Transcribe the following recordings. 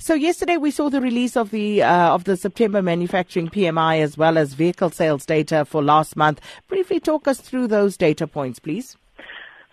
So yesterday we saw the release of the uh, of the September manufacturing PMI as well as vehicle sales data for last month. Briefly talk us through those data points, please.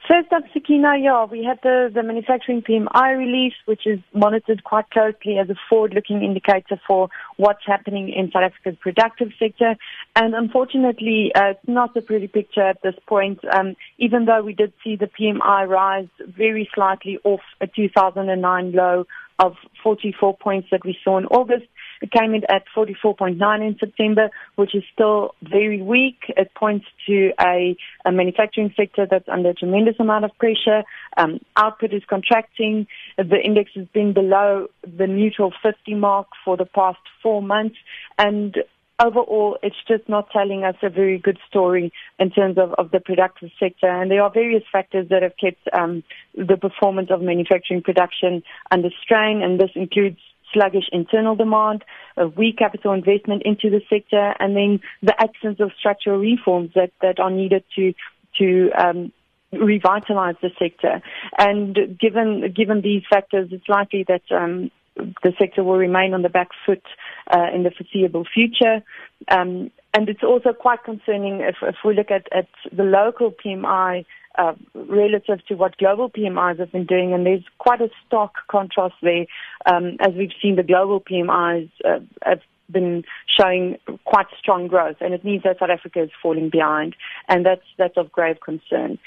First up, Sakina, yeah, we had the, the manufacturing PMI release, which is monitored quite closely as a forward-looking indicator for what's happening in South Africa's productive sector. And unfortunately, uh, it's not a pretty picture at this point, um, even though we did see the PMI rise very slightly off a 2009 low of 44 points that we saw in August. It came in at 44.9 in September, which is still very weak. It points to a, a manufacturing sector that's under a tremendous amount of pressure. Um, output is contracting. The index has been below the neutral 50 mark for the past four months. And overall, it's just not telling us a very good story in terms of, of the productive sector. And there are various factors that have kept um, the performance of manufacturing production under strain, and this includes sluggish internal demand, a weak capital investment into the sector, and then the absence of structural reforms that, that are needed to to um, revitalize the sector. And given given these factors, it's likely that um, the sector will remain on the back foot uh, in the foreseeable future. Um, and it's also quite concerning if, if we look at, at the local PMI uh, relative to what global PMIs have been doing, and there's quite a stark contrast there, um, as we've seen the global PMIs uh, have been showing quite strong growth, and it means that South Africa is falling behind, and that's that's of grave concern.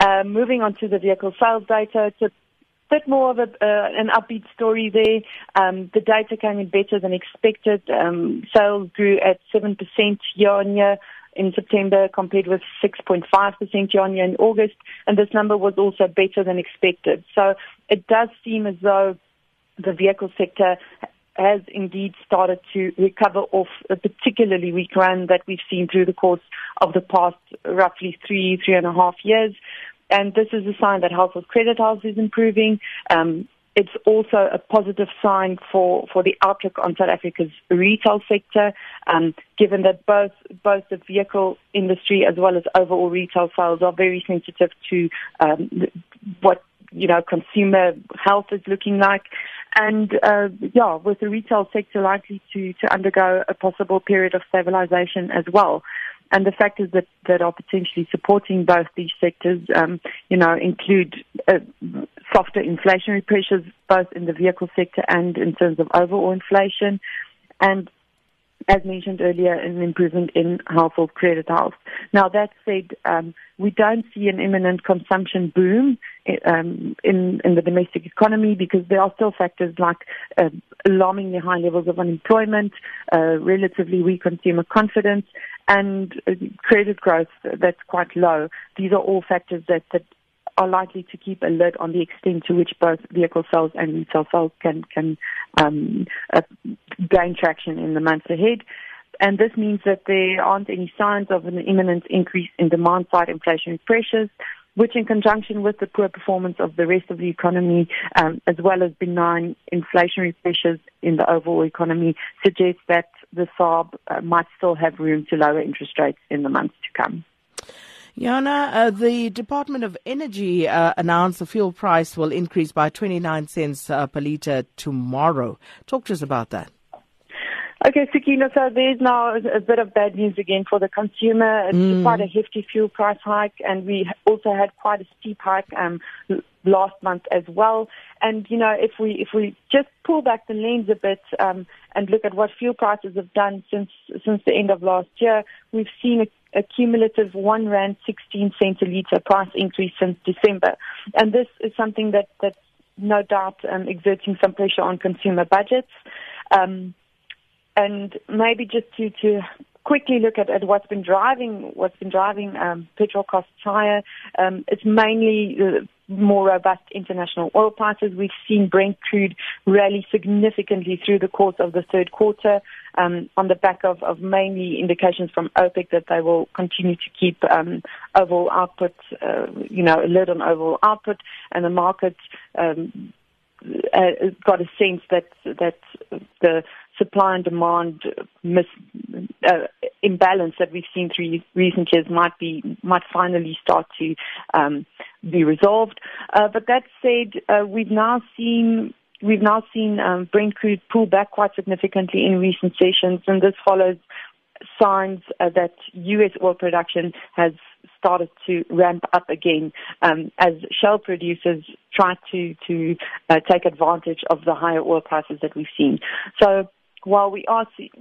Uh, moving on to the vehicle sales data, it's a bit more of a, uh, an upbeat story there. Um, the data came in better than expected. Um, sales grew at 7% year on year in September compared with 6.5% year on year in August. And this number was also better than expected. So it does seem as though the vehicle sector has indeed started to recover off a particularly weak run that we've seen through the course of the past roughly three, three and a half years and this is a sign that household credit health is improving. Um, it's also a positive sign for, for the outlook on South Africa's retail sector, um, given that both both the vehicle industry as well as overall retail sales are very sensitive to um, what you know consumer health is looking like. And uh, yeah, with the retail sector likely to, to undergo a possible period of stabilization as well. And the factors that, that are potentially supporting both these sectors, um, you know, include uh, softer inflationary pressures, both in the vehicle sector and in terms of overall inflation. And as mentioned earlier, an improvement in household credit health. Now, that said, um, we don't see an imminent consumption boom um, in, in the domestic economy because there are still factors like uh, alarmingly high levels of unemployment, uh, relatively weak consumer confidence, and uh, credit growth that's quite low. These are all factors that, that are likely to keep a lid on the extent to which both vehicle sales and retail sales can can um, uh, gain traction in the months ahead. And this means that there aren't any signs of an imminent increase in demand side inflationary pressures which in conjunction with the poor performance of the rest of the economy, um, as well as benign inflationary pressures in the overall economy, suggests that the SARB uh, might still have room to lower interest rates in the months to come. Jana, uh, the Department of Energy uh, announced the fuel price will increase by 29 cents uh, per litre tomorrow. Talk to us about that. Okay, Sakina, so there's now a bit of bad news again for the consumer. It's mm. quite a hefty fuel price hike, and we also had quite a steep hike um, last month as well. And you know, if we if we just pull back the lens a bit um, and look at what fuel prices have done since since the end of last year, we've seen a, a cumulative one rand sixteen cents a litre price increase since December, and this is something that that's no doubt um, exerting some pressure on consumer budgets. Um, and maybe just to, to quickly look at, at what's been driving what's been driving um, petrol costs higher. Um, it's mainly uh, more robust international oil prices. We've seen Brent crude rally significantly through the course of the third quarter um, on the back of, of, mainly indications from OPEC that they will continue to keep um, overall output, uh, you know, a lid on overall output, and the market um, uh, got a sense that that the supply and demand mis, uh, imbalance that we've seen through recent years might be might finally start to um, be resolved. Uh, but that said, uh, we've now seen we've now seen um, Brent crude pull back quite significantly in recent sessions, and this follows signs uh, that U.S. oil production has started to ramp up again um, as shale producers try to to uh, take advantage of the higher oil prices that we've seen. So while we are see-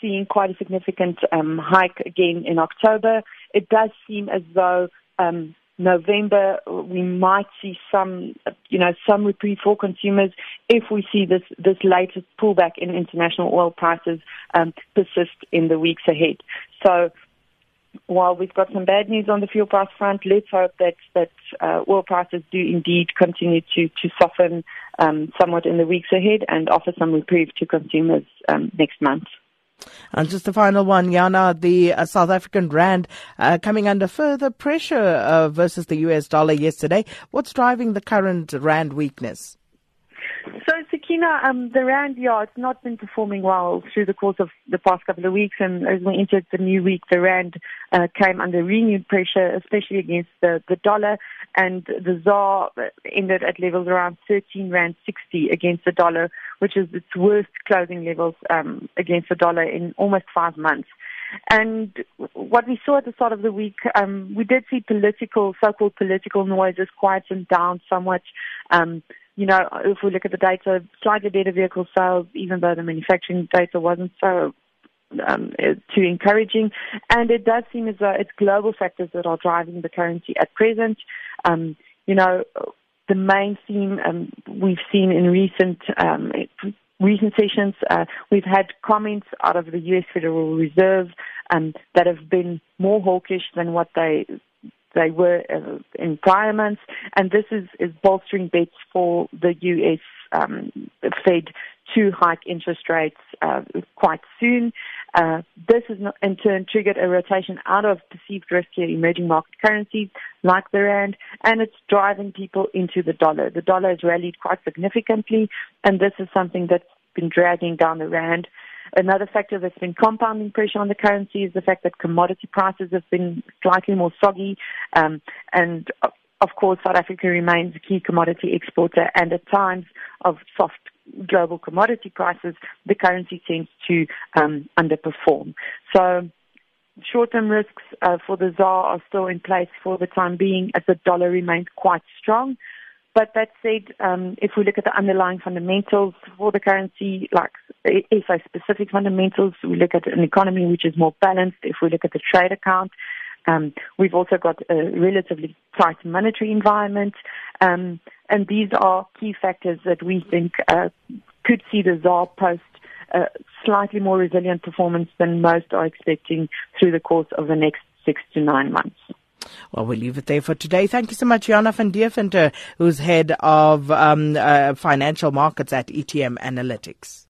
seeing quite a significant um, hike again in October, it does seem as though um, November, we might see some, you know, some reprieve for consumers if we see this, this latest pullback in international oil prices um, persist in the weeks ahead. So while we've got some bad news on the fuel price front, let's hope that, that uh, oil prices do indeed continue to, to soften um, somewhat in the weeks ahead and offer some reprieve to consumers um, next month. And just a final one, Jana, the uh, South African rand uh, coming under further pressure uh, versus the US dollar yesterday. What's driving the current rand weakness? So, Sakina, um, the Rand, it's not been performing well through the course of the past couple of weeks. And as we entered the new week, the Rand uh, came under renewed pressure, especially against the, the dollar. And the ZAR ended at levels around 13 Rand 60 against the dollar, which is its worst closing levels um, against the dollar in almost five months. And what we saw at the start of the week, um, we did see political, so-called political noises quieten down somewhat. Um, you know, if we look at the data, slightly better vehicle sales, even though the manufacturing data wasn't so um, too encouraging. And it does seem as though it's global factors that are driving the currency at present. Um, you know, the main theme um, we've seen in recent um, recent sessions, uh, we've had comments out of the U.S. Federal Reserve um, that have been more hawkish than what they they were uh, in months, and this is, is bolstering bets for the U.S. Um, Fed to hike interest rates uh, quite soon. Uh, this has in turn triggered a rotation out of perceived riskier emerging market currencies like the rand, and it's driving people into the dollar. The dollar has rallied quite significantly, and this is something that's been dragging down the rand. Another factor that's been compounding pressure on the currency is the fact that commodity prices have been slightly more soggy, um, and of course, South Africa remains a key commodity exporter, and at times of soft global commodity prices, the currency tends to um, underperform. So short-term risks uh, for the ZAR are still in place for the time being as the dollar remains quite strong. But that said, um, if we look at the underlying fundamentals for the currency, like SA specific fundamentals, we look at an economy which is more balanced. If we look at the trade account, um, we've also got a relatively tight monetary environment. Um, and these are key factors that we think uh, could see the ZAR post a slightly more resilient performance than most are expecting through the course of the next six to nine months. Well, we'll leave it there for today. Thank you so much, Jana van Deventer, who's head of um, uh, financial markets at ETM Analytics.